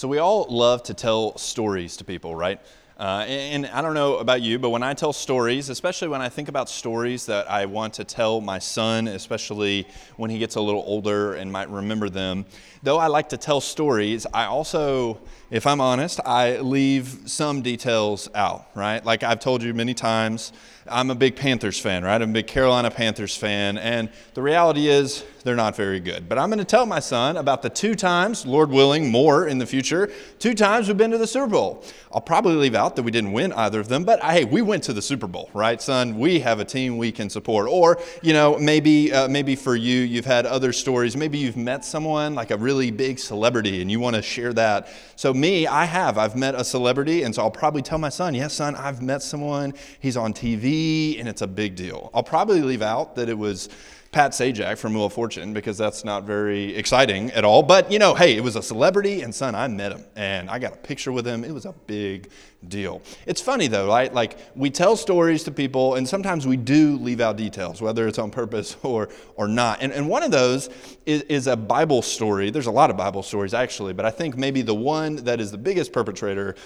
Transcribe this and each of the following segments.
So, we all love to tell stories to people, right? Uh, and, and I don't know about you, but when I tell stories, especially when I think about stories that I want to tell my son, especially when he gets a little older and might remember them, though I like to tell stories, I also, if I'm honest, I leave some details out, right? Like I've told you many times, I'm a big Panthers fan, right? I'm a big Carolina Panthers fan. And the reality is, they're not very good. But I'm going to tell my son about the two times, Lord willing, more in the future, two times we've been to the Super Bowl. I'll probably leave out that we didn't win either of them, but hey, we went to the Super Bowl, right, son? We have a team we can support. Or, you know, maybe, uh, maybe for you, you've had other stories. Maybe you've met someone, like a really big celebrity, and you want to share that. So, me, I have. I've met a celebrity, and so I'll probably tell my son, yes, son, I've met someone. He's on TV, and it's a big deal. I'll probably leave out that it was Pat Sajak from Wheel of Fortune because that's not very exciting at all. But, you know, hey, it was a celebrity, and son, I met him, and I got a picture with him. It was a big deal. It's funny, though, right? Like, we tell stories to people, and sometimes we do leave out details, whether it's on purpose or, or not. And, and one of those is, is a Bible story. There's a lot of Bible stories, actually, but I think maybe the one that is the biggest perpetrator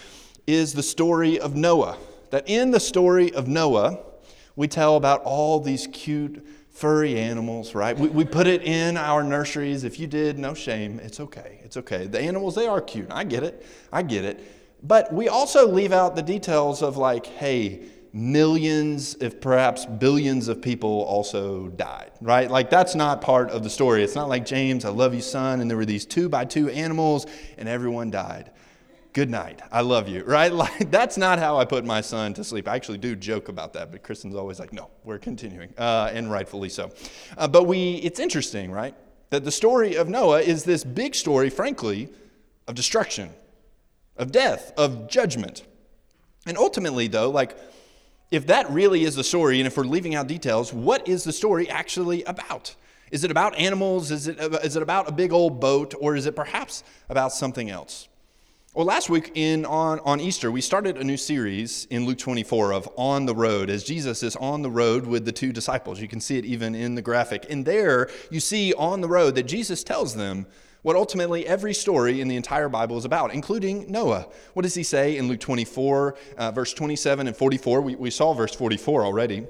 is the story of Noah. That in the story of Noah, we tell about all these cute furry animals, right? We, we put it in our nurseries. If you did, no shame. It's okay. It's okay. The animals, they are cute. I get it. I get it. But we also leave out the details of, like, hey, millions, if perhaps billions of people also died, right? Like, that's not part of the story. It's not like James, I love you, son, and there were these two by two animals and everyone died good night. I love you, right? Like, that's not how I put my son to sleep. I actually do joke about that, but Kristen's always like, no, we're continuing, uh, and rightfully so. Uh, but we, it's interesting, right? That the story of Noah is this big story, frankly, of destruction, of death, of judgment. And ultimately, though, like, if that really is the story, and if we're leaving out details, what is the story actually about? Is it about animals? Is it, is it about a big old boat? Or is it perhaps about something else? Well, last week in on, on Easter, we started a new series in Luke 24 of On the Road, as Jesus is on the road with the two disciples. You can see it even in the graphic. And there you see on the road that Jesus tells them what ultimately every story in the entire Bible is about, including Noah. What does he say in Luke 24, uh, verse 27 and 44? We, we saw verse 44 already.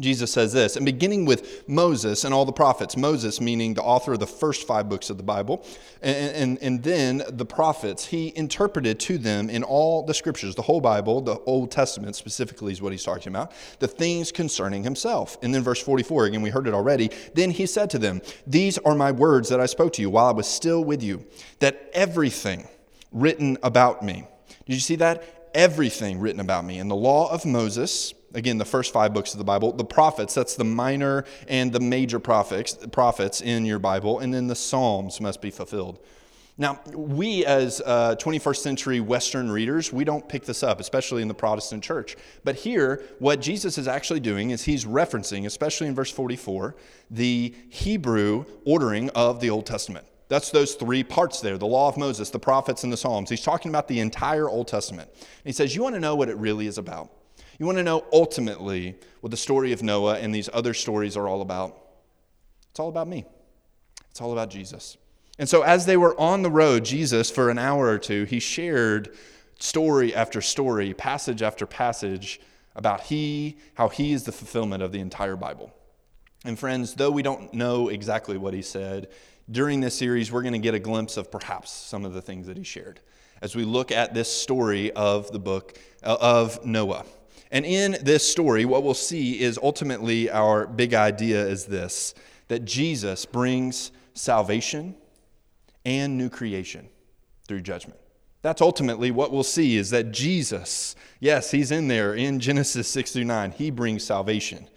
Jesus says this, and beginning with Moses and all the prophets, Moses meaning the author of the first five books of the Bible, and, and, and, then the prophets, he interpreted to them in all the scriptures, the whole Bible, the Old Testament specifically is what he's talking about, the things concerning himself. And then verse 44, again, we heard it already. Then he said to them, These are my words that I spoke to you while I was still with you, that everything written about me. Did you see that? Everything written about me in the law of Moses Again, the first five books of the Bible. The prophets, that's the minor and the major prophets, prophets in your Bible. And then the Psalms must be fulfilled. Now, we as uh, 21st century Western readers, we don't pick this up, especially in the Protestant church. But here, what Jesus is actually doing is he's referencing, especially in verse 44, the Hebrew ordering of the Old Testament. That's those three parts there the law of Moses, the prophets, and the Psalms. He's talking about the entire Old Testament. And he says, You want to know what it really is about? You want to know ultimately what the story of Noah and these other stories are all about? It's all about me. It's all about Jesus. And so, as they were on the road, Jesus, for an hour or two, he shared story after story, passage after passage about he, how he is the fulfillment of the entire Bible. And friends, though we don't know exactly what he said, during this series, we're going to get a glimpse of perhaps some of the things that he shared as we look at this story of the book uh, of Noah. And in this story, what we'll see is ultimately our big idea is this that Jesus brings salvation and new creation through judgment. That's ultimately what we'll see is that Jesus, yes, he's in there in Genesis 6 through 9. He brings salvation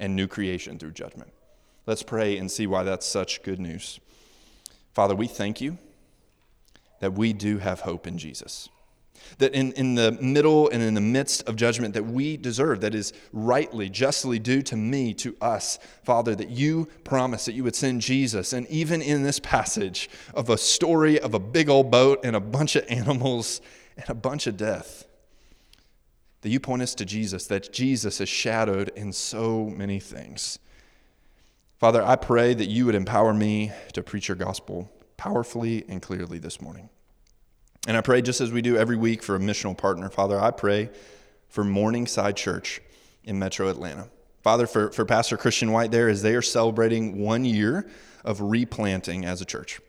and new creation through judgment. Let's pray and see why that's such good news. Father, we thank you that we do have hope in Jesus that in, in the middle and in the midst of judgment that we deserve, that is rightly, justly due to me, to us, Father, that you promised that you would send Jesus. And even in this passage of a story of a big old boat and a bunch of animals and a bunch of death, that you point us to Jesus, that Jesus is shadowed in so many things. Father, I pray that you would empower me to preach your gospel powerfully and clearly this morning. And I pray, just as we do every week for a missional partner, Father, I pray for Morningside Church in Metro Atlanta. Father, for, for Pastor Christian White there, as they are celebrating one year of replanting as a church.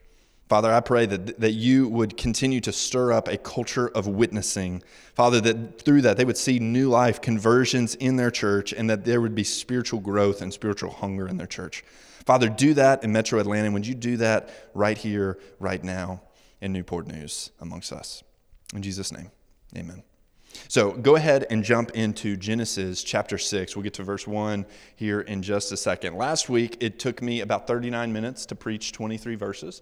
Father, I pray that, that you would continue to stir up a culture of witnessing. Father, that through that they would see new life, conversions in their church, and that there would be spiritual growth and spiritual hunger in their church. Father, do that in Metro Atlanta. Would you do that right here, right now in Newport News amongst us? In Jesus' name, amen. So go ahead and jump into Genesis chapter 6. We'll get to verse 1 here in just a second. Last week, it took me about 39 minutes to preach 23 verses.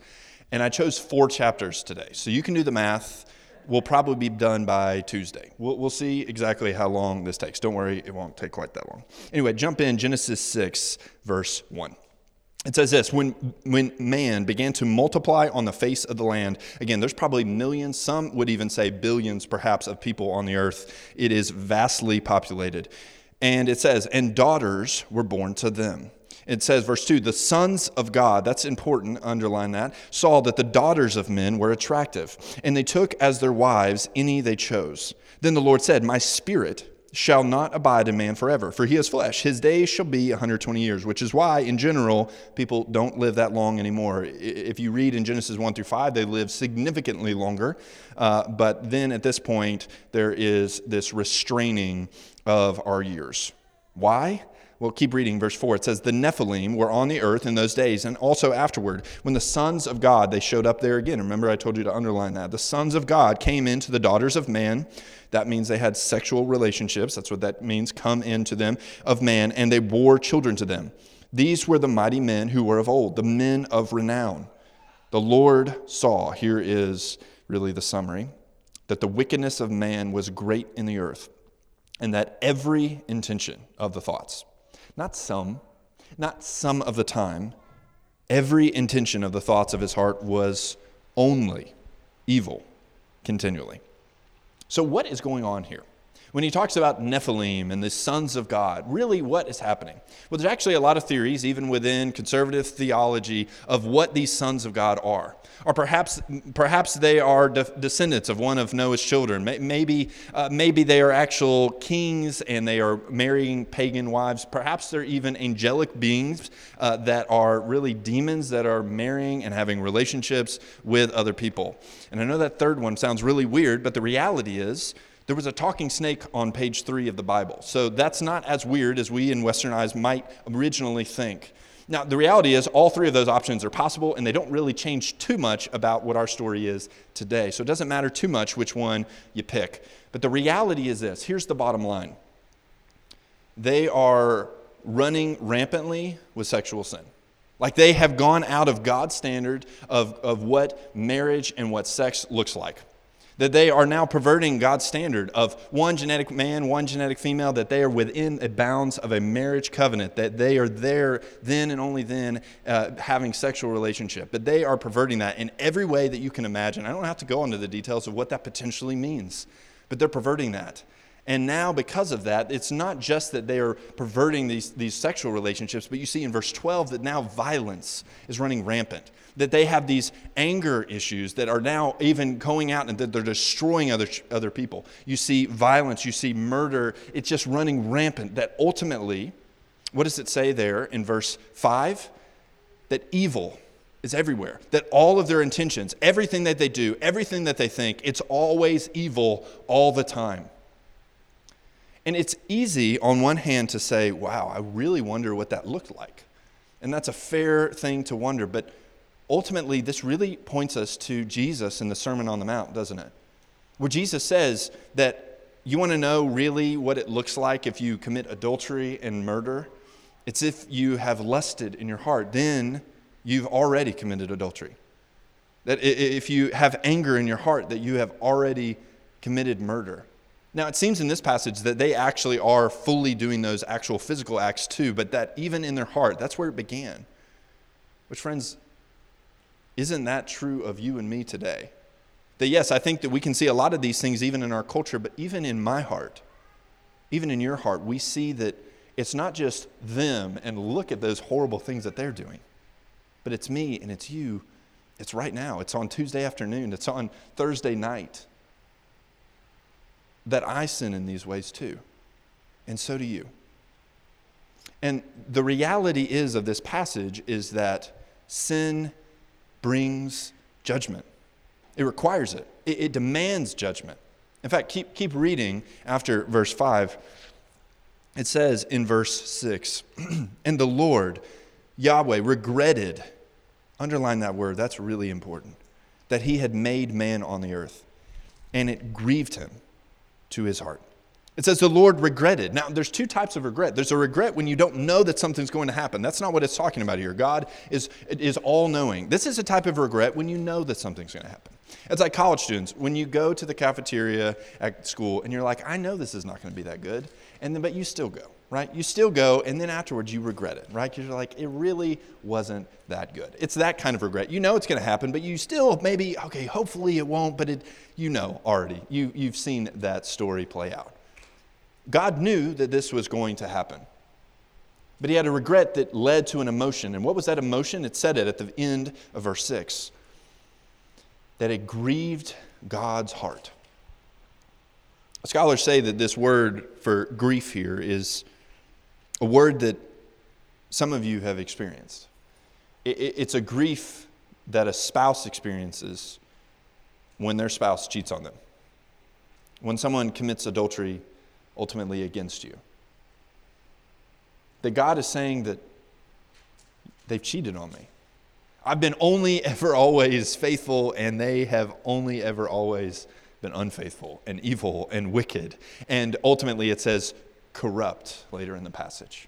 And I chose four chapters today. So you can do the math. We'll probably be done by Tuesday. We'll, we'll see exactly how long this takes. Don't worry, it won't take quite that long. Anyway, jump in Genesis 6, verse 1. It says this when, when man began to multiply on the face of the land, again, there's probably millions, some would even say billions perhaps of people on the earth. It is vastly populated. And it says, and daughters were born to them. It says, verse 2, the sons of God, that's important, underline that, saw that the daughters of men were attractive, and they took as their wives any they chose. Then the Lord said, My spirit shall not abide in man forever, for he is flesh. His days shall be 120 years, which is why, in general, people don't live that long anymore. If you read in Genesis 1 through 5, they live significantly longer. Uh, but then at this point, there is this restraining of our years. Why? Well, keep reading verse 4. It says, The Nephilim were on the earth in those days, and also afterward, when the sons of God, they showed up there again. Remember, I told you to underline that. The sons of God came into the daughters of man. That means they had sexual relationships. That's what that means, come into them of man, and they bore children to them. These were the mighty men who were of old, the men of renown. The Lord saw, here is really the summary, that the wickedness of man was great in the earth, and that every intention of the thoughts, not some, not some of the time. Every intention of the thoughts of his heart was only evil continually. So, what is going on here? When he talks about Nephilim and the sons of God, really what is happening? Well, there's actually a lot of theories, even within conservative theology, of what these sons of God are. Or perhaps, perhaps they are de- descendants of one of Noah's children. Maybe, uh, maybe they are actual kings and they are marrying pagan wives. Perhaps they're even angelic beings uh, that are really demons that are marrying and having relationships with other people. And I know that third one sounds really weird, but the reality is, there was a talking snake on page three of the Bible. So that's not as weird as we in Western eyes might originally think. Now, the reality is, all three of those options are possible, and they don't really change too much about what our story is today. So it doesn't matter too much which one you pick. But the reality is this here's the bottom line they are running rampantly with sexual sin. Like they have gone out of God's standard of, of what marriage and what sex looks like that they are now perverting God's standard of one genetic man, one genetic female, that they are within the bounds of a marriage covenant, that they are there then and only then uh, having sexual relationship. But they are perverting that in every way that you can imagine. I don't have to go into the details of what that potentially means, but they're perverting that. And now, because of that, it's not just that they are perverting these, these sexual relationships, but you see in verse 12 that now violence is running rampant that they have these anger issues that are now even going out and that they're destroying other, other people. You see violence, you see murder. It's just running rampant. That ultimately, what does it say there in verse 5? That evil is everywhere. That all of their intentions, everything that they do, everything that they think, it's always evil all the time. And it's easy on one hand to say, wow, I really wonder what that looked like. And that's a fair thing to wonder. But ultimately, this really points us to Jesus in the Sermon on the Mount, doesn't it? Where Jesus says that you want to know really what it looks like if you commit adultery and murder? It's if you have lusted in your heart, then you've already committed adultery. That if you have anger in your heart, that you have already committed murder. Now, it seems in this passage that they actually are fully doing those actual physical acts too, but that even in their heart, that's where it began. Which, friends, isn't that true of you and me today? That yes, I think that we can see a lot of these things even in our culture, but even in my heart, even in your heart, we see that it's not just them and look at those horrible things that they're doing, but it's me and it's you It's right now. It's on Tuesday afternoon. It's on Thursday night. That I sin in these ways too. And so do you. And the reality is of this passage is that sin brings judgment. It requires it. It, it demands judgment. In fact, keep, keep reading after verse 5. It says in verse 6 And the Lord, Yahweh, regretted, underline that word, that's really important, that he had made man on the earth, and it grieved him to his heart. It says the Lord regretted. Now, there's two types of regret. There's a regret when you don't know that something's going to happen. That's not what it's talking about here. God is, is all knowing. This is a type of regret when you know that something's going to happen. It's like college students. When you go to the cafeteria at school and you're like, I know this is not going to be that good, and then, but you still go, right? You still go, and then afterwards you regret it, right? Because you're like, it really wasn't that good. It's that kind of regret. You know it's going to happen, but you still maybe, okay, hopefully it won't, but it, you know already. You, you've seen that story play out. God knew that this was going to happen. But he had a regret that led to an emotion. And what was that emotion? It said it at the end of verse 6 that it grieved God's heart. Scholars say that this word for grief here is a word that some of you have experienced. It's a grief that a spouse experiences when their spouse cheats on them, when someone commits adultery ultimately against you. That God is saying that they've cheated on me. I've been only ever always faithful, and they have only ever always been unfaithful and evil and wicked. And ultimately, it says corrupt later in the passage.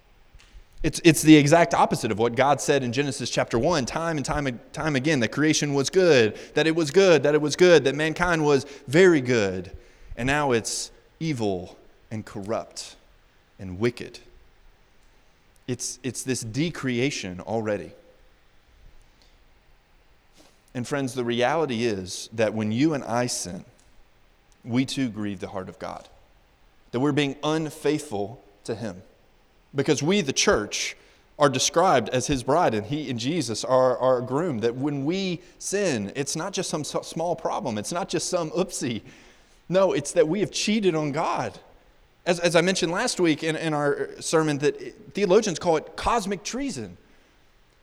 It's, it's the exact opposite of what God said in Genesis chapter 1, time and time and time again, that creation was good, that it was good, that it was good, that mankind was very good. And now it's evil and corrupt and wicked. It's, it's this decreation already. And friends, the reality is that when you and I sin, we too grieve the heart of God. That we're being unfaithful to Him. Because we, the church, are described as His bride, and He and Jesus are our groom. That when we sin, it's not just some small problem, it's not just some oopsie. No, it's that we have cheated on God. As, as I mentioned last week in, in our sermon, that theologians call it cosmic treason.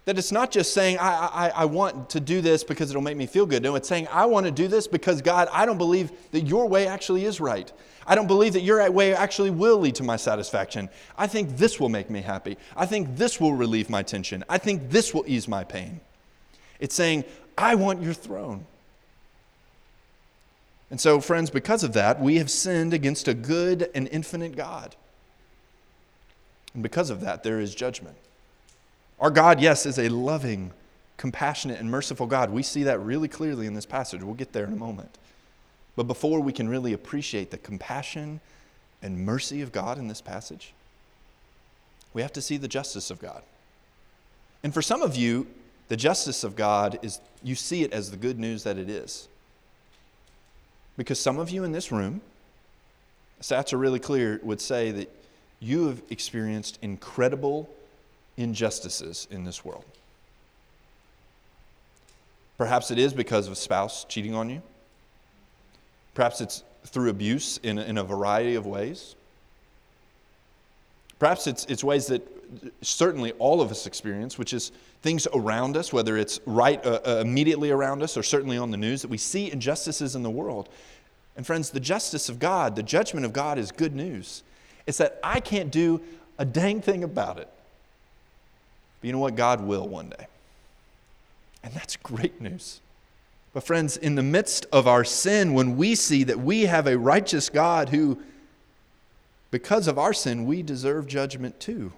That it's not just saying, I, I, I want to do this because it'll make me feel good. No, it's saying, I want to do this because, God, I don't believe that your way actually is right. I don't believe that your way actually will lead to my satisfaction. I think this will make me happy. I think this will relieve my tension. I think this will ease my pain. It's saying, I want your throne. And so, friends, because of that, we have sinned against a good and infinite God. And because of that, there is judgment. Our God, yes, is a loving, compassionate, and merciful God. We see that really clearly in this passage. We'll get there in a moment. But before we can really appreciate the compassion and mercy of God in this passage, we have to see the justice of God. And for some of you, the justice of God is you see it as the good news that it is. Because some of you in this room, stats are really clear, would say that you have experienced incredible injustices in this world. Perhaps it is because of a spouse cheating on you. Perhaps it's through abuse in, in a variety of ways. Perhaps it's, it's ways that certainly all of us experience, which is things around us, whether it's right uh, uh, immediately around us or certainly on the news, that we see injustices in the world. And friends, the justice of God, the judgment of God is good news. It's that I can't do a dang thing about it. But you know what? God will one day. And that's great news. But, friends, in the midst of our sin, when we see that we have a righteous God who, because of our sin, we deserve judgment too.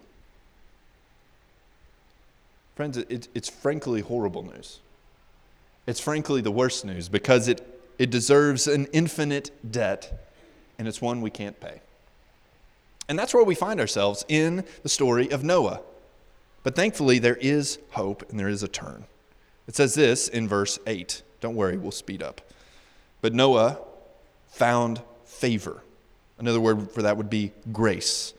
Friends, it, it's frankly horrible news. It's frankly the worst news because it, it deserves an infinite debt, and it's one we can't pay. And that's where we find ourselves in the story of Noah. But thankfully, there is hope and there is a turn. It says this in verse 8. Don't worry, we'll speed up. But Noah found favor. Another word for that would be grace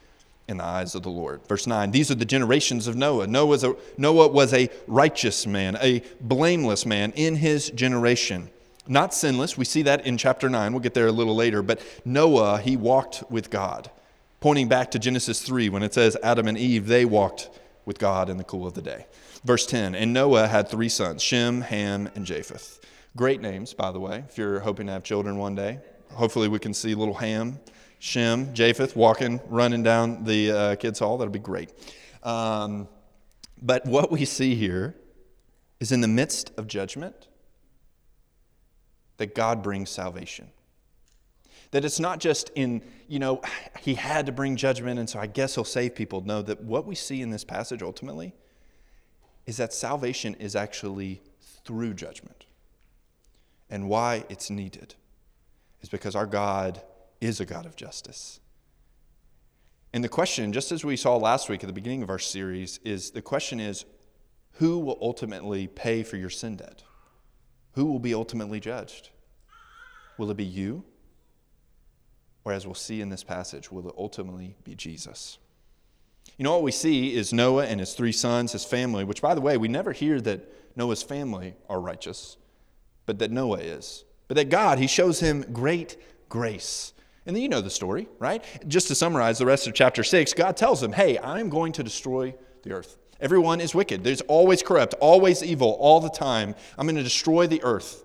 in the eyes of the Lord. Verse 9 These are the generations of Noah. Noah was a, Noah was a righteous man, a blameless man in his generation. Not sinless. We see that in chapter 9. We'll get there a little later. But Noah, he walked with God, pointing back to Genesis 3 when it says Adam and Eve, they walked with God in the cool of the day. Verse 10 And Noah had three sons Shem, Ham, and Japheth. Great names, by the way, if you're hoping to have children one day. Hopefully, we can see little Ham Shem, Japheth walking, running down the uh, kids' hall. That'll be great. Um, but what we see here is in the midst of judgment that God brings salvation. That it's not just in, you know, he had to bring judgment and so I guess he'll save people. No, that what we see in this passage ultimately is that salvation is actually through judgment. And why it's needed is because our God is a God of justice. And the question, just as we saw last week at the beginning of our series, is the question is who will ultimately pay for your sin debt? Who will be ultimately judged? Will it be you? Or as we'll see in this passage, will it ultimately be Jesus? You know what we see is Noah and his three sons, his family, which, by the way, we never hear that Noah's family are righteous, but that Noah is. But that God, he shows him great grace. And then you know the story, right? Just to summarize the rest of chapter 6, God tells him, Hey, I'm going to destroy the earth. Everyone is wicked. There's always corrupt, always evil, all the time. I'm going to destroy the earth.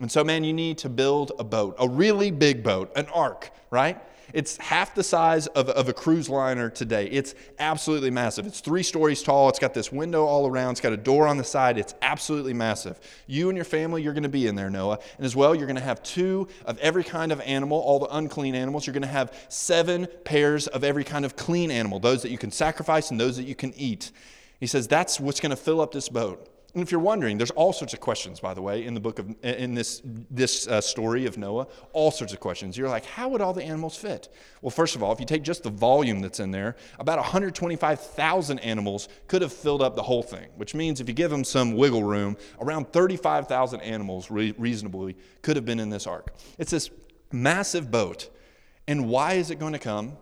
And so, man, you need to build a boat, a really big boat, an ark, right? It's half the size of, of a cruise liner today. It's absolutely massive. It's three stories tall. It's got this window all around. It's got a door on the side. It's absolutely massive. You and your family, you're going to be in there, Noah. And as well, you're going to have two of every kind of animal, all the unclean animals. You're going to have seven pairs of every kind of clean animal, those that you can sacrifice and those that you can eat. He says that's what's going to fill up this boat. And if you're wondering, there's all sorts of questions, by the way, in the book of in this this uh, story of Noah. All sorts of questions. You're like, how would all the animals fit? Well, first of all, if you take just the volume that's in there, about 125,000 animals could have filled up the whole thing. Which means if you give them some wiggle room, around 35,000 animals re- reasonably could have been in this ark. It's this massive boat, and why is it going to come?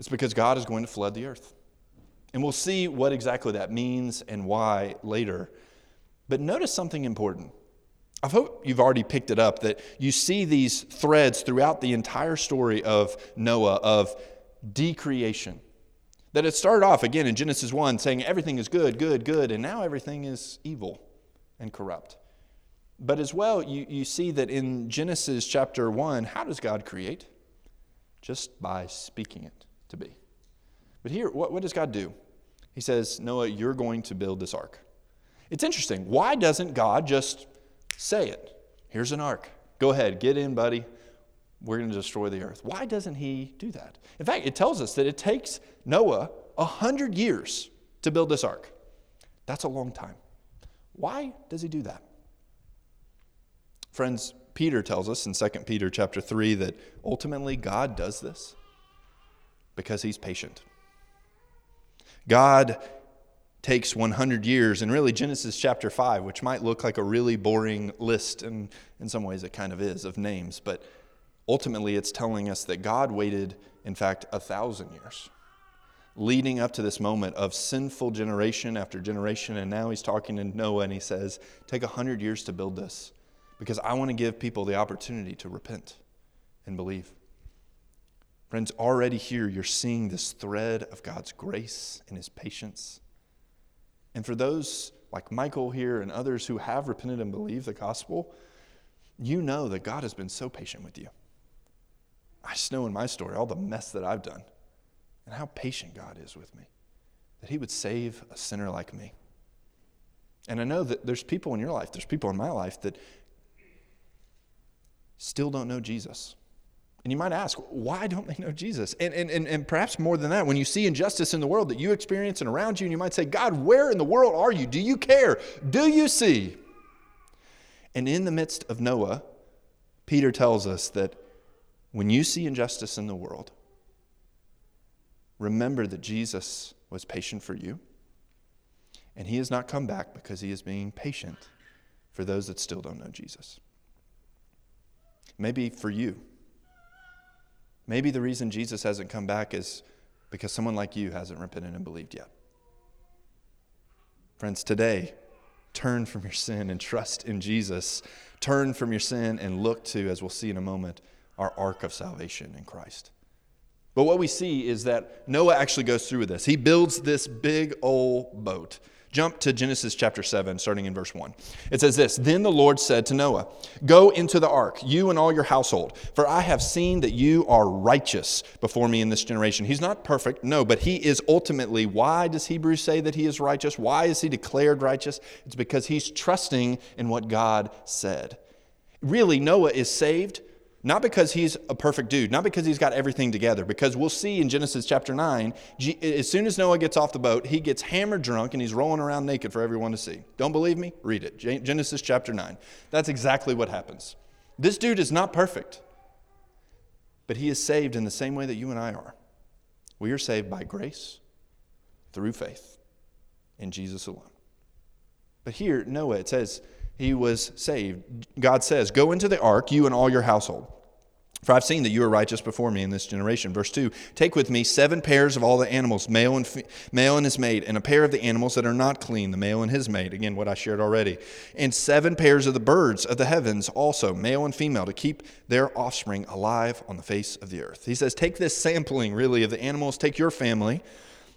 It's because God is going to flood the earth. And we'll see what exactly that means and why later. But notice something important. I hope you've already picked it up that you see these threads throughout the entire story of Noah of decreation. That it started off again in Genesis 1 saying everything is good, good, good, and now everything is evil and corrupt. But as well, you, you see that in Genesis chapter 1, how does God create? Just by speaking it to be. But here, what, what does God do? He says, Noah, you're going to build this ark. It's interesting. Why doesn't God just say it? Here's an ark. Go ahead, get in, buddy. We're going to destroy the earth. Why doesn't he do that? In fact, it tells us that it takes Noah a hundred years to build this ark. That's a long time. Why does he do that? Friends, Peter tells us in 2 Peter chapter 3 that ultimately God does this because he's patient. God takes 100 years, and really Genesis chapter 5, which might look like a really boring list, and in some ways it kind of is, of names, but ultimately it's telling us that God waited, in fact, a thousand years, leading up to this moment of sinful generation after generation, and now he's talking to Noah and he says, Take a hundred years to build this, because I want to give people the opportunity to repent and believe. Friends, already here you're seeing this thread of God's grace and his patience and for those like Michael here and others who have repented and believed the gospel, you know that God has been so patient with you. I just know in my story all the mess that I've done and how patient God is with me, that He would save a sinner like me. And I know that there's people in your life, there's people in my life that still don't know Jesus. And you might ask, why don't they know Jesus? And, and, and, and perhaps more than that, when you see injustice in the world that you experience and around you, and you might say, God, where in the world are you? Do you care? Do you see? And in the midst of Noah, Peter tells us that when you see injustice in the world, remember that Jesus was patient for you, and he has not come back because he is being patient for those that still don't know Jesus. Maybe for you Maybe the reason Jesus hasn't come back is Because someone like you hasn't repented and believed yet. Friends, today, turn from your sin and trust in Jesus. Turn from your sin and look to, as we'll see in a moment, our ark of salvation in Christ. But what we see is that Noah actually goes through with this. He builds this big old boat. Jump to Genesis chapter 7, starting in verse 1. It says this Then the Lord said to Noah, Go into the ark, you and all your household, for I have seen that you are righteous before me in this generation. He's not perfect, no, but he is ultimately. Why does Hebrews say that he is righteous? Why is he declared righteous? It's because he's trusting in what God said. Really, Noah is saved not because he's a perfect dude, not because he's got everything together, because we'll see in Genesis chapter 9, as soon as Noah gets off the boat, he gets hammered drunk and he's rolling around naked for everyone to see. Don't believe me? Read it. Genesis chapter 9. That's exactly what happens. This dude is not perfect, but he is saved in the same way that you and I are. We are saved by grace through faith in Jesus alone. But here, Noah, it says, he was saved. God says, Go into the ark, you and all your household. For I've seen that you are righteous before me in this generation. Verse 2 Take with me seven pairs of all the animals, male and, fe- male and his mate, and a pair of the animals that are not clean, the male and his mate. Again, what I shared already. And seven pairs of the birds of the heavens, also, male and female, to keep their offspring alive on the face of the earth. He says, Take this sampling, really, of the animals, take your family.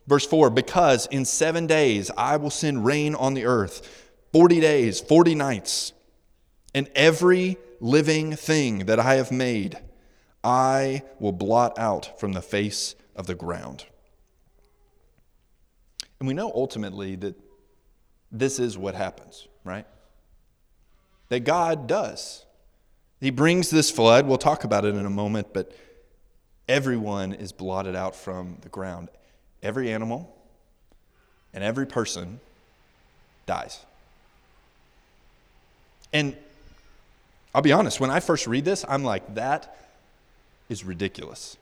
Verse 4 Because in seven days I will send rain on the earth 40 days, 40 nights, and every living thing that I have made, I will blot out from the face of the ground. And we know ultimately that this is what happens, right? That God does. He brings this flood. We'll talk about it in a moment, but everyone is blotted out from the ground. Every animal and every person dies. And I'll be honest, when I first read this, I'm like, that is ridiculous.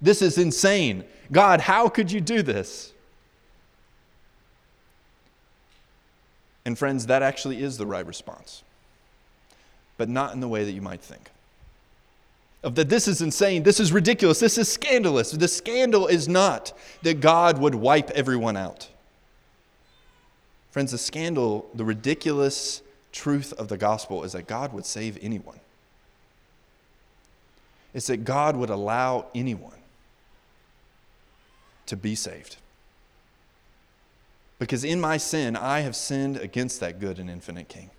This is insane. God, how could you do this? And friends, that actually is the right response, but not in the way that you might think. Of that this is insane, this is ridiculous, this is scandalous. The scandal is not that God would wipe everyone out. Friends, the scandal, the ridiculous truth of the gospel is that God would save anyone. It's that God would allow anyone to be saved. Because in my sin, I have sinned against that good and infinite King.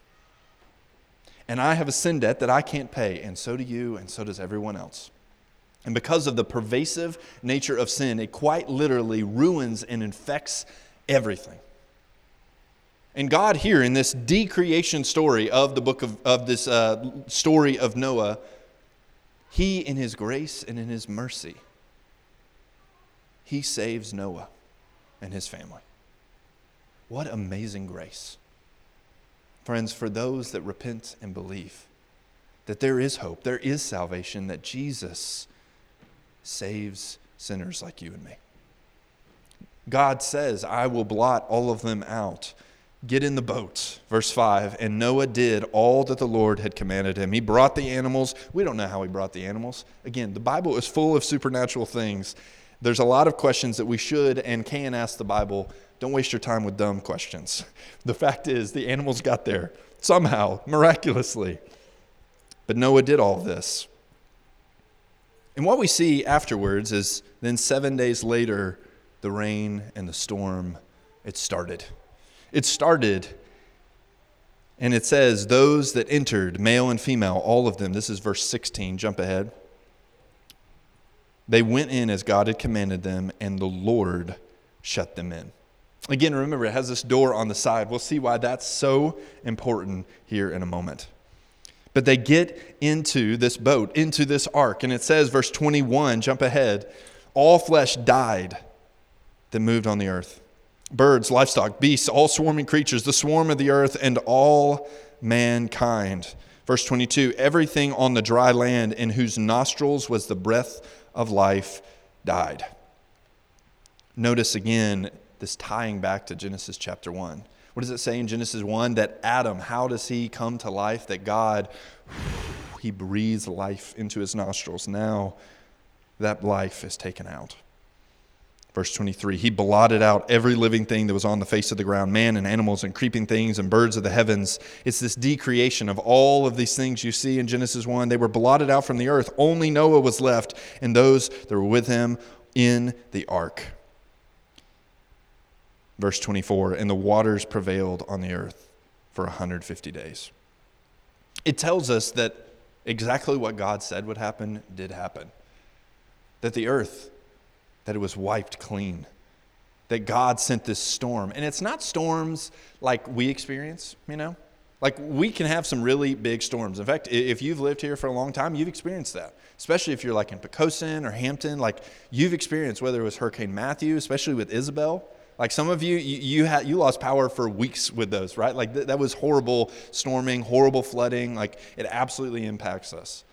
And I have a sin debt that I can't pay, and so do you, and so does everyone else. And because of the pervasive nature of sin, it quite literally ruins and infects everything. And God, here in this decreation story of the book of, of this uh, story of Noah, He, in His grace and in His mercy, He saves Noah and his family. What amazing grace. Friends, for those that repent and believe that there is hope, there is salvation, that Jesus saves sinners like you and me. God says, I will blot all of them out. Get in the boat. Verse 5 And Noah did all that the Lord had commanded him. He brought the animals. We don't know how he brought the animals. Again, the Bible is full of supernatural things. There's a lot of questions that we should and can ask the Bible. Don't waste your time with dumb questions. The fact is, the animals got there somehow, miraculously. But Noah did all this. And what we see afterwards is then seven days later, the rain and the storm, it started. It started, and it says, Those that entered, male and female, all of them, this is verse 16, jump ahead. They went in as God had commanded them, and the Lord shut them in. Again, remember, it has this door on the side. We'll see why that's so important here in a moment. But they get into this boat, into this ark, and it says, verse 21, jump ahead, all flesh died that moved on the earth birds, livestock, beasts, all swarming creatures, the swarm of the earth, and all mankind. Verse 22 everything on the dry land in whose nostrils was the breath of life died. Notice again this tying back to Genesis chapter 1. What does it say in Genesis 1? That Adam, how does he come to life? That God, he breathes life into his nostrils. Now that life is taken out. Verse 23 He blotted out every living thing that was on the face of the ground, man and animals and creeping things and birds of the heavens. It's this decreation of all of these things you see in Genesis 1. They were blotted out from the earth. Only Noah was left and those that were with him in the ark. Verse 24 And the waters prevailed on the earth for 150 days. It tells us that exactly what God said would happen did happen. That the earth that it was wiped clean, that God sent this storm. And it's not storms like we experience, you know? Like we can have some really big storms. In fact, if you've lived here for a long time, you've experienced that. Especially if you're like in Poquoson or Hampton, like you've experienced whether it was Hurricane Matthew, especially with Isabel. Like some of you, you, you, had, you lost power for weeks with those, right? Like th- that was horrible storming, horrible flooding. Like it absolutely impacts us.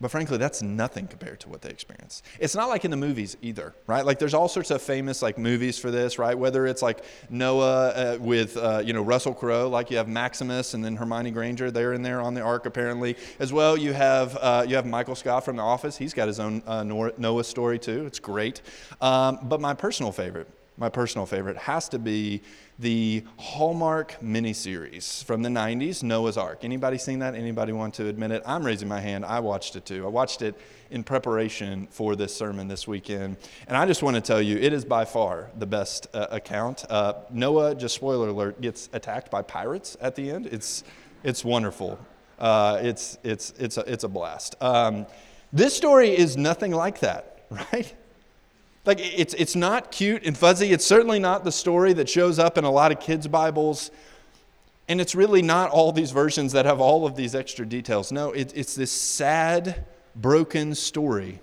But frankly, that's nothing compared to what they experience. It's not like in the movies either, right? Like there's all sorts of famous like movies for this, right? Whether it's like Noah uh, with uh, you know Russell Crowe, like you have Maximus and then Hermione Granger, they're in there on the ark apparently. As well, you have uh, you have Michael Scott from The Office. He's got his own uh, Noah story too. It's great. Um, but my personal favorite, my personal favorite, has to be the Hallmark miniseries from the 90s, Noah's Ark. Anybody seen that? Anybody want to admit it? I'm raising my hand. I watched it too. I watched it in preparation for this sermon this weekend. And I just want to tell you, it is by far the best uh, account. Uh, Noah, just spoiler alert, gets attacked by pirates at the end. It's, it's wonderful. Uh, it's, it's, it's, a, it's a blast. Um, this story is nothing like that, right? Like, it's, it's not cute and fuzzy. It's certainly not the story that shows up in a lot of kids' Bibles. And it's really not all these versions that have all of these extra details. No, it, it's this sad, broken story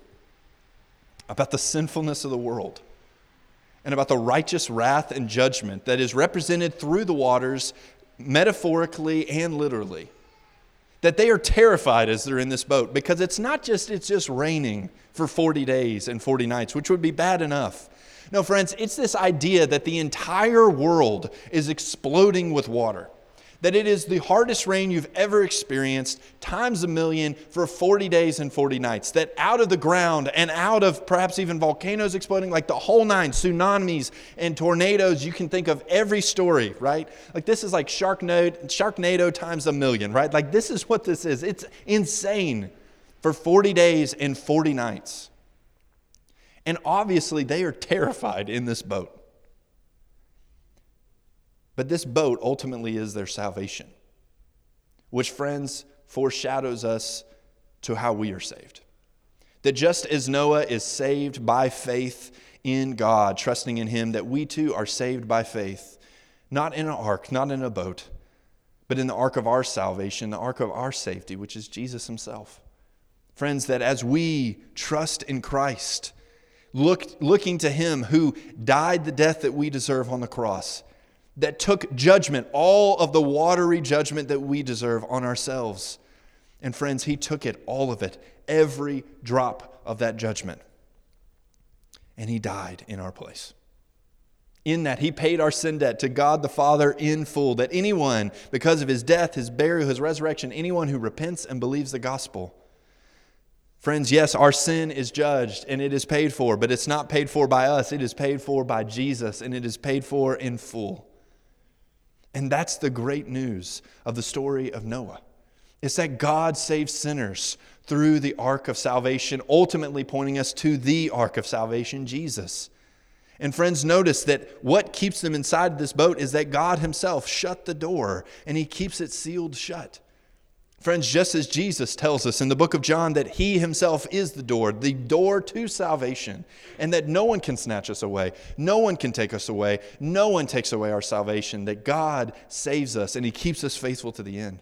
about the sinfulness of the world and about the righteous wrath and judgment that is represented through the waters, metaphorically and literally that they are terrified as they're in this boat because it's not just it's just raining for 40 days and 40 nights which would be bad enough. No friends it's this idea that the entire world is exploding with water that it is the hardest rain you've ever experienced, times a million, for 40 days and 40 nights. That out of the ground and out of perhaps even volcanoes exploding, like the whole nine, tsunamis and tornadoes, you can think of every story, right? Like this is like Sharknado, Sharknado times a million, right? Like this is what this is. It's insane for 40 days and 40 nights. And obviously, they are terrified in this boat. But this boat ultimately is their salvation, which, friends, foreshadows us to how we are saved. That just as Noah is saved by faith in God, trusting in Him, that we too are saved by faith, not in an ark, not in a boat, but in the ark of our salvation, the ark of our safety, which is Jesus Himself. Friends, that as we trust in Christ, look, looking to Him who died the death that we deserve on the cross, that took judgment, all of the watery judgment that we deserve on ourselves. And friends, He took it, all of it, every drop of that judgment. And He died in our place. In that, He paid our sin debt to God the Father in full, that anyone, because of His death, His burial, His resurrection, anyone who repents and believes the gospel, Friends, yes, our sin is judged and it is paid for, but it's not paid for by us. It is paid for by Jesus and it is paid for in full. And that's the great news of the story of Noah. It's that God saves sinners through the ark of salvation, ultimately pointing us to the ark of salvation, Jesus. And friends, notice that what keeps them inside this boat is that God Himself shut the door and He keeps it sealed shut. Friends, just as Jesus tells us in the book of John that He Himself is the door, the door to salvation, and that no one can snatch us away, no one can take us away, no one takes away our salvation, that God saves us and He keeps us faithful to the end.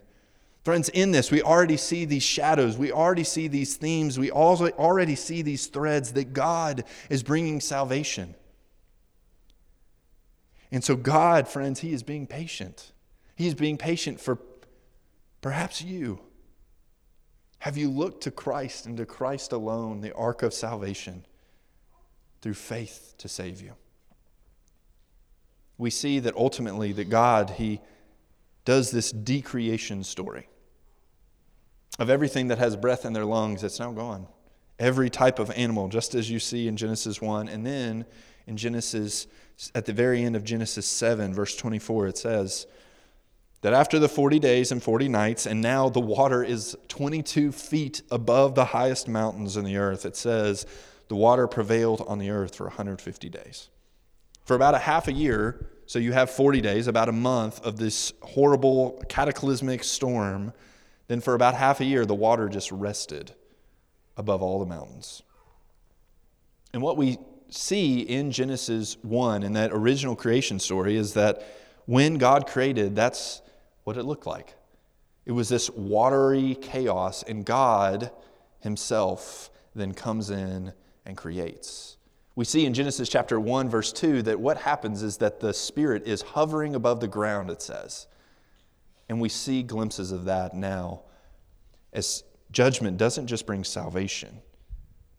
Friends, in this, we already see these shadows, we already see these themes, we also already see these threads that God is bringing salvation. And so, God, friends, He is being patient. He is being patient for Perhaps you. Have you looked to Christ and to Christ alone, the ark of salvation, through faith to save you? We see that ultimately that God, He does this decreation story of everything that has breath in their lungs that's now gone. Every type of animal, just as you see in Genesis 1. And then In Genesis, at the very end of Genesis 7, verse 24, it says that after the 40 days and 40 nights, and now the water is 22 feet above the highest mountains in the earth, it says the water prevailed on the earth for 150 days. For about a half a year, so you have 40 days, about a month of this horrible cataclysmic storm. Then for about half a year, the water just rested above all the mountains. And what we see in Genesis 1 in that original creation story is that when God created, that's what it looked like. It was this watery chaos, and God Himself then comes in and creates. We see in Genesis chapter 1, verse 2, that what happens is that the Spirit is hovering above the ground, it says. And we see glimpses of that now as judgment doesn't just bring salvation,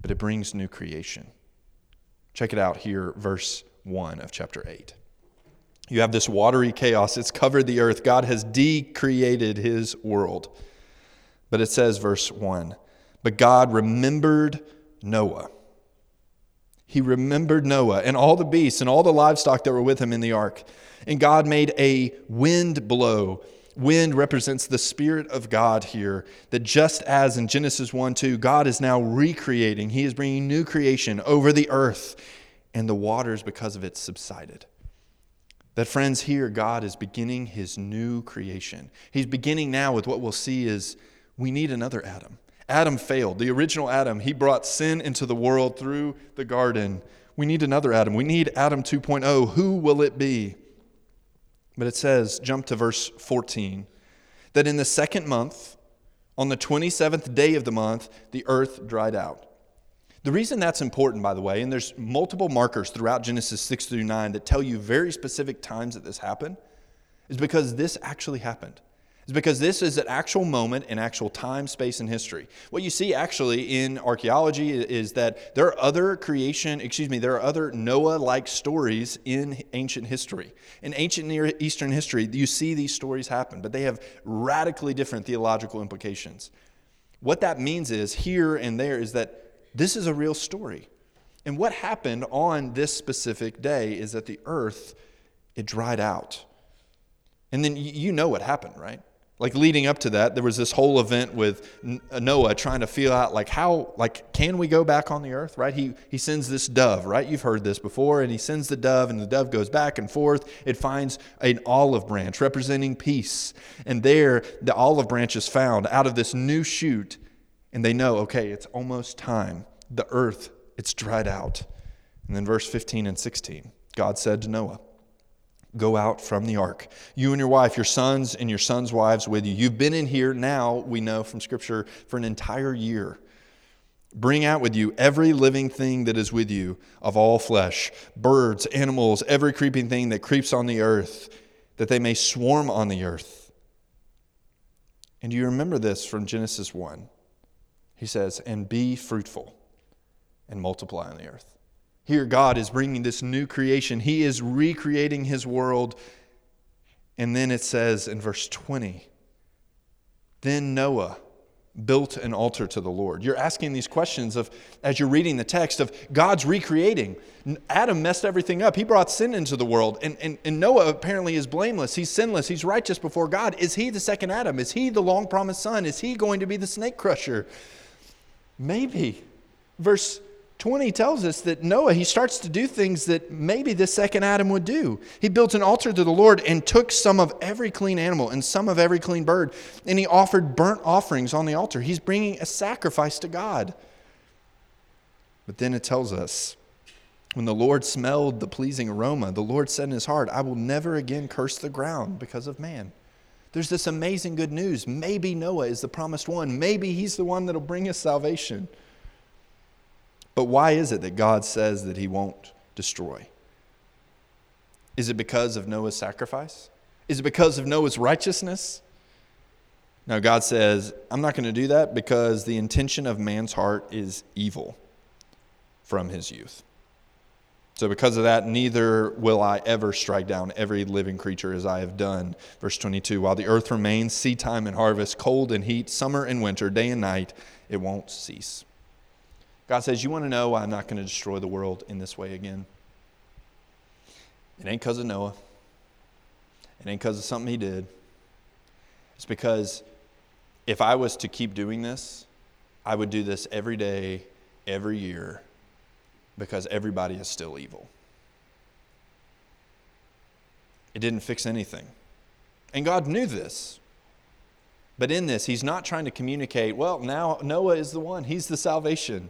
but it brings new creation. Check it out here, verse 1 of chapter 8. You have this watery chaos, it's covered the earth. God has decreated his world. But it says, verse 1 But God remembered Noah he remembered Noah and all the beasts and all the livestock that were with him in the ark. And God made a wind blow. Wind represents the Spirit of God here, that just as in Genesis 1 2, God is now recreating, He is bringing new creation over the earth, and the waters, because of it, subsided. That, friends, here God is beginning His new creation. He's beginning now with what we'll see is we need another Adam. Adam failed. The original Adam, he brought sin into the world through the garden. We need another Adam. We need Adam 2.0. Who will it be? But it says, jump to verse 14, that in the second month, on the 27th day of the month, the earth dried out. The reason that's important, by the way, and there's multiple markers throughout Genesis 6 through 9 that tell you very specific times that this happened, is because this actually happened is because this is an actual moment in actual time, space, and history. What you see actually in archaeology is that there are other creation, excuse me, there are other Noah like stories in ancient history. In ancient Near Eastern history, you see these stories happen, but they have radically different theological implications. What that means is here and there is that this is a real story. And what happened on this specific day is that the earth it dried out. And then you know what happened, right? like leading up to that there was this whole event with uh, noah trying to feel out like how like can we go back on the earth right he he sends this dove right you've heard this before and he sends the dove and the dove goes back and forth it finds an olive branch representing peace and there the olive branch is found out of this new shoot and they know okay it's almost time the earth it's dried out and then verse 15 and 16 god said to noah go out from the ark. You and your wife, your sons and your sons' wives with you. You've been in here now, we know from Scripture, for an entire year. Bring out with you every living thing that is with you of all flesh birds, animals, every creeping thing that creeps on the earth, that they may swarm on the earth. And do you remember this from Genesis 1. He says, And be fruitful and multiply on the earth. Here, God is bringing this new creation. He is recreating his world. And then it says in verse 20, then Noah built an altar to the Lord. You're asking these questions of as you're reading the text of God's recreating. Adam messed everything up. He brought sin into the world. And, and, and Noah apparently is blameless. He's sinless. He's righteous before God. Is he the second Adam? Is he the long promised son? Is he going to be the snake crusher? Maybe. Verse 20 tells us that Noah, he starts to do things that maybe the second Adam would do. He built an altar to the Lord and took some of every clean animal and some of every clean bird, and he offered burnt offerings on the altar. He's bringing a sacrifice to God. But then it tells us when the Lord smelled the pleasing aroma, the Lord said in his heart, I will never again curse the ground because of man. There's this amazing good news. Maybe Noah is the promised one. Maybe he's the one that'll bring us salvation. But why is it that God says that he won't destroy? Is it because of Noah's sacrifice? Is it because of Noah's righteousness? No, God says, I'm not going to do that because the intention of man's heart is evil from his youth. So, because of that, neither will I ever strike down every living creature as I have done. Verse 22 While the earth remains, seed time and harvest, cold and heat, summer and winter, day and night, it won't cease. God says, You want to know why I'm not going to destroy the world in this way again? It ain't because of Noah. It ain't because of something he did. It's because if I was to keep doing this, I would do this every day, every year, because everybody is still evil. It didn't fix anything. And God knew this. But in this, He's not trying to communicate, well, now Noah is the one, He's the salvation.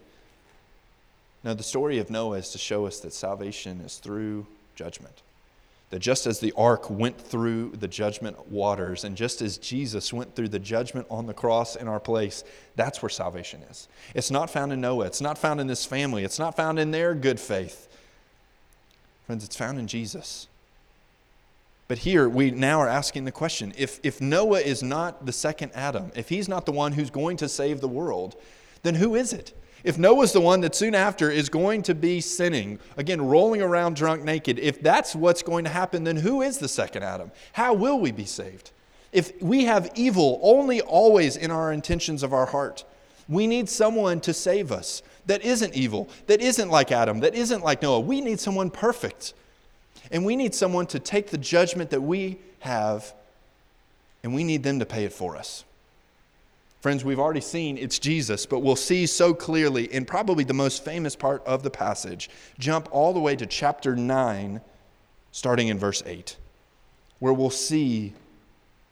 No, the story of Noah is to show us that salvation is through judgment. That just as the ark went through the judgment waters, and just as Jesus went through the judgment on the cross in our place, that's where salvation is. It's not found in Noah, it's not found in this family, it's not found in their good faith. Friends, it's found in Jesus. But here we now are asking the question if, if Noah is not the second Adam, if he's not the one who's going to save the world, then who is it? If Noah's the one that soon after is going to be sinning, again, rolling around drunk naked, if that's what's going to happen, then who is the second Adam? How will we be saved? If we have evil only always in our intentions of our heart, we need someone to save us that isn't evil, that isn't like Adam, that isn't like Noah. We need someone perfect. And we need someone to take the judgment that we have, and we need them to pay it for us. Friends, we've already seen it's Jesus, but we'll see so clearly in probably the most famous part of the passage. Jump all the way to chapter 9, starting in verse 8, where we'll see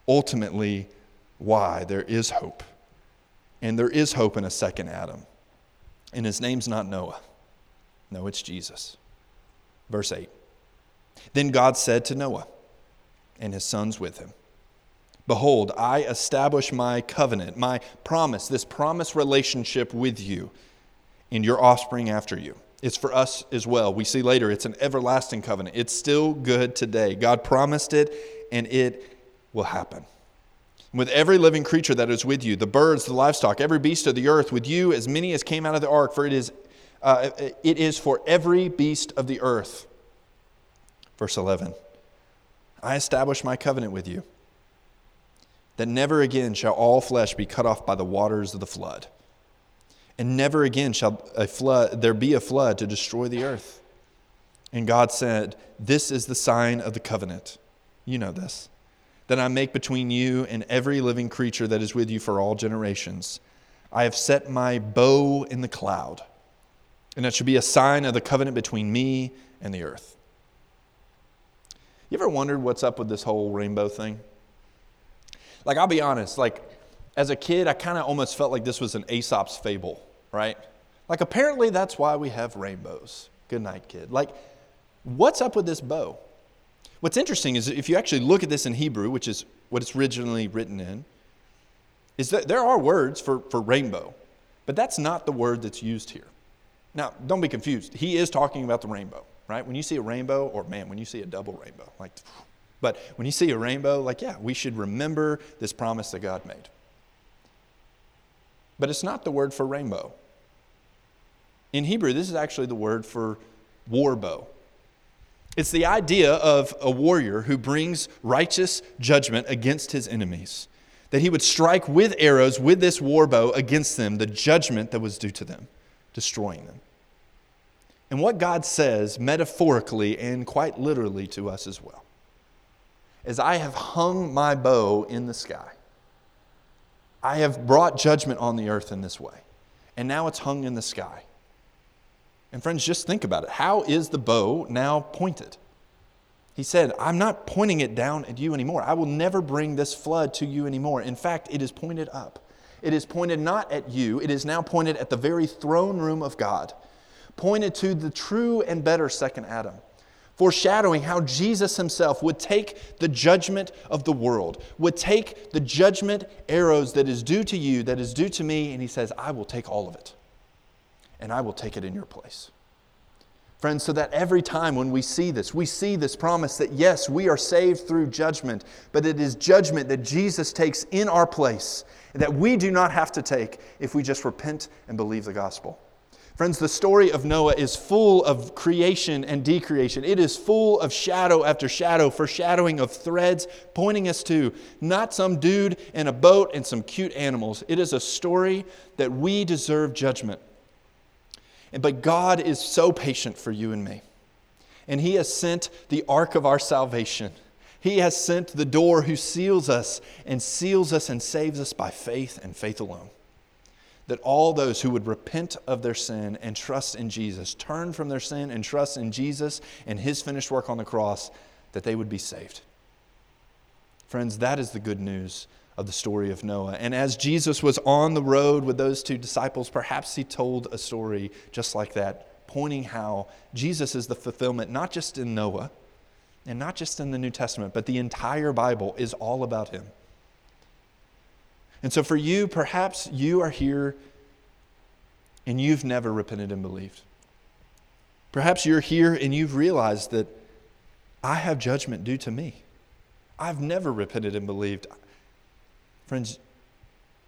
ultimately why there is hope. And there is hope in a second Adam. And his name's not Noah. No, it's Jesus. Verse 8. Then God said to Noah and his sons with him, Behold, I establish my covenant, my promise, this promise relationship with you and your offspring after you. It's for us as well. We see later it's an everlasting covenant. It's still good today. God promised it, and it will happen. With every living creature that is with you, the birds, the livestock, every beast of the earth, with you, as many as came out of the ark, for it is, uh, it is for every beast of the earth. Verse 11 I establish my covenant with you that never again shall all flesh be cut off by the waters of the flood. And never again shall a flood, there be a flood to destroy the earth. And God said, This is the sign of the covenant. You know this. That I make between you and every living creature that is with you for all generations. I have set my bow in the cloud, and it shall be a sign of the covenant between me and the earth. You ever wondered what's up with this whole rainbow thing? Like, I'll be honest, like, as a kid, I kind of almost felt like this was an Aesop's fable, right? Like, apparently that's why we have rainbows. Good night, kid. Like, what's up with this bow? What's interesting is if you actually look at this in Hebrew, which is what it's originally written in, is that there are words for, for rainbow, but that's not the word that's used here. Now, don't be confused. He is talking about the rainbow, right? When you see a rainbow, or man, when you see a double rainbow, like but when you see a rainbow, like, yeah, we should remember this promise that God made. But it's not the word for rainbow. In Hebrew, this is actually the word for war bow. It's the idea of a warrior who brings righteous judgment against his enemies, that he would strike with arrows with this war bow against them the judgment that was due to them, destroying them. And what God says metaphorically and quite literally to us as well as I have hung my bow in the sky. I have brought judgment on the earth in this way, and now it's hung in the sky. And friends, just think about it. How is the bow now pointed? He said, I'm not pointing it down at you anymore. I will never bring this flood to you anymore. In fact, it is pointed up. It is pointed not at you, it is now pointed at the very throne room of God, pointed to the true and better second Adam foreshadowing how Jesus himself would take the judgment of the world, would take the judgment arrows that is due to you, that is due to me, and he says, I will take all of it, and I will take it in your place. Friends, so that every time when we see this, we see this promise that yes, we are saved through judgment, but it is judgment that Jesus takes in our place, that we do not have to take if we just repent and believe the gospel. Friends, the story of Noah is full of creation and decreation. It is full of shadow after shadow, foreshadowing of threads, pointing us to not some dude in a boat and some cute animals. It is a story that we deserve judgment. But God is so patient for you and me. And He has sent the ark of our salvation. He has sent the door who seals us and seals us and saves us by faith and faith alone. That all those who would repent of their sin and trust in Jesus, turn from their sin and trust in Jesus and His finished work on the cross, that they would be saved. Friends, that is the good news of the story of Noah. And as Jesus was on the road with those two disciples, perhaps he told a story just like that, pointing how Jesus is the fulfillment, not just in Noah and not just in the New Testament, but the entire Bible is all about him. And so for you, perhaps you are here and you've never repented and believed. Perhaps you're here and you've realized that I have judgment due to me. I've never repented and believed. Friends,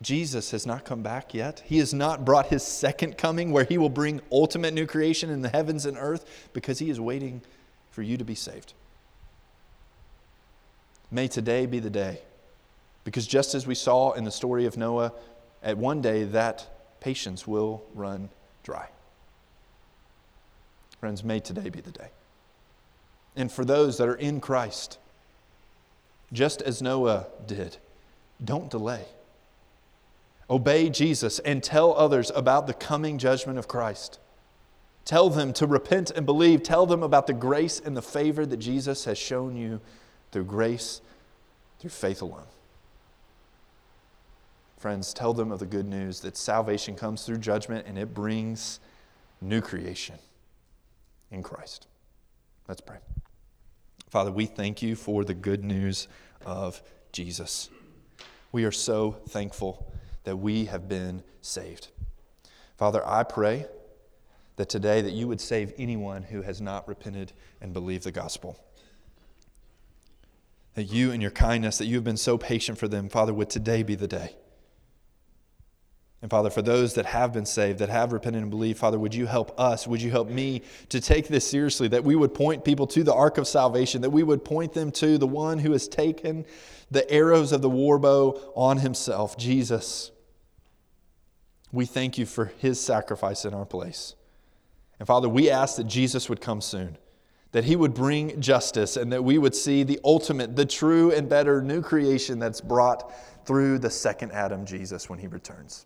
Jesus has not come back yet. He has not brought his second coming where he will bring ultimate new creation in the heavens and earth because he is waiting for you to be saved. May today be the day. Because just as we saw in the story of Noah, at one day that patience will run dry. Friends, may today be the day. And for those that are in Christ, just as Noah did. Don't delay. Obey Jesus and tell others about the coming judgment of Christ. Tell them to repent and believe. Tell them about the grace and the favor that Jesus has shown you through grace, through faith alone. Friends, tell them of the good news that salvation comes through judgment and it brings new creation in Christ. Let's pray. Father, we thank you for the good news of Jesus. We are so thankful that we have been saved. Father, I pray that today that you would save anyone who has not repented and believed the gospel. That you and your kindness, that you have been so patient for them, Father, would today be the day. And Father, for those that have been saved, that have repented and believed, Father, would you help us? Would you help me to take this seriously? That we would point people to the ark of salvation, that we would point them to the one who has taken the arrows of the war bow on himself, Jesus. We thank you for his sacrifice in our place. And Father, we ask that Jesus would come soon, that he would bring justice, and that we would see the ultimate, the true and better new creation that's brought through the second Adam, Jesus, when he returns.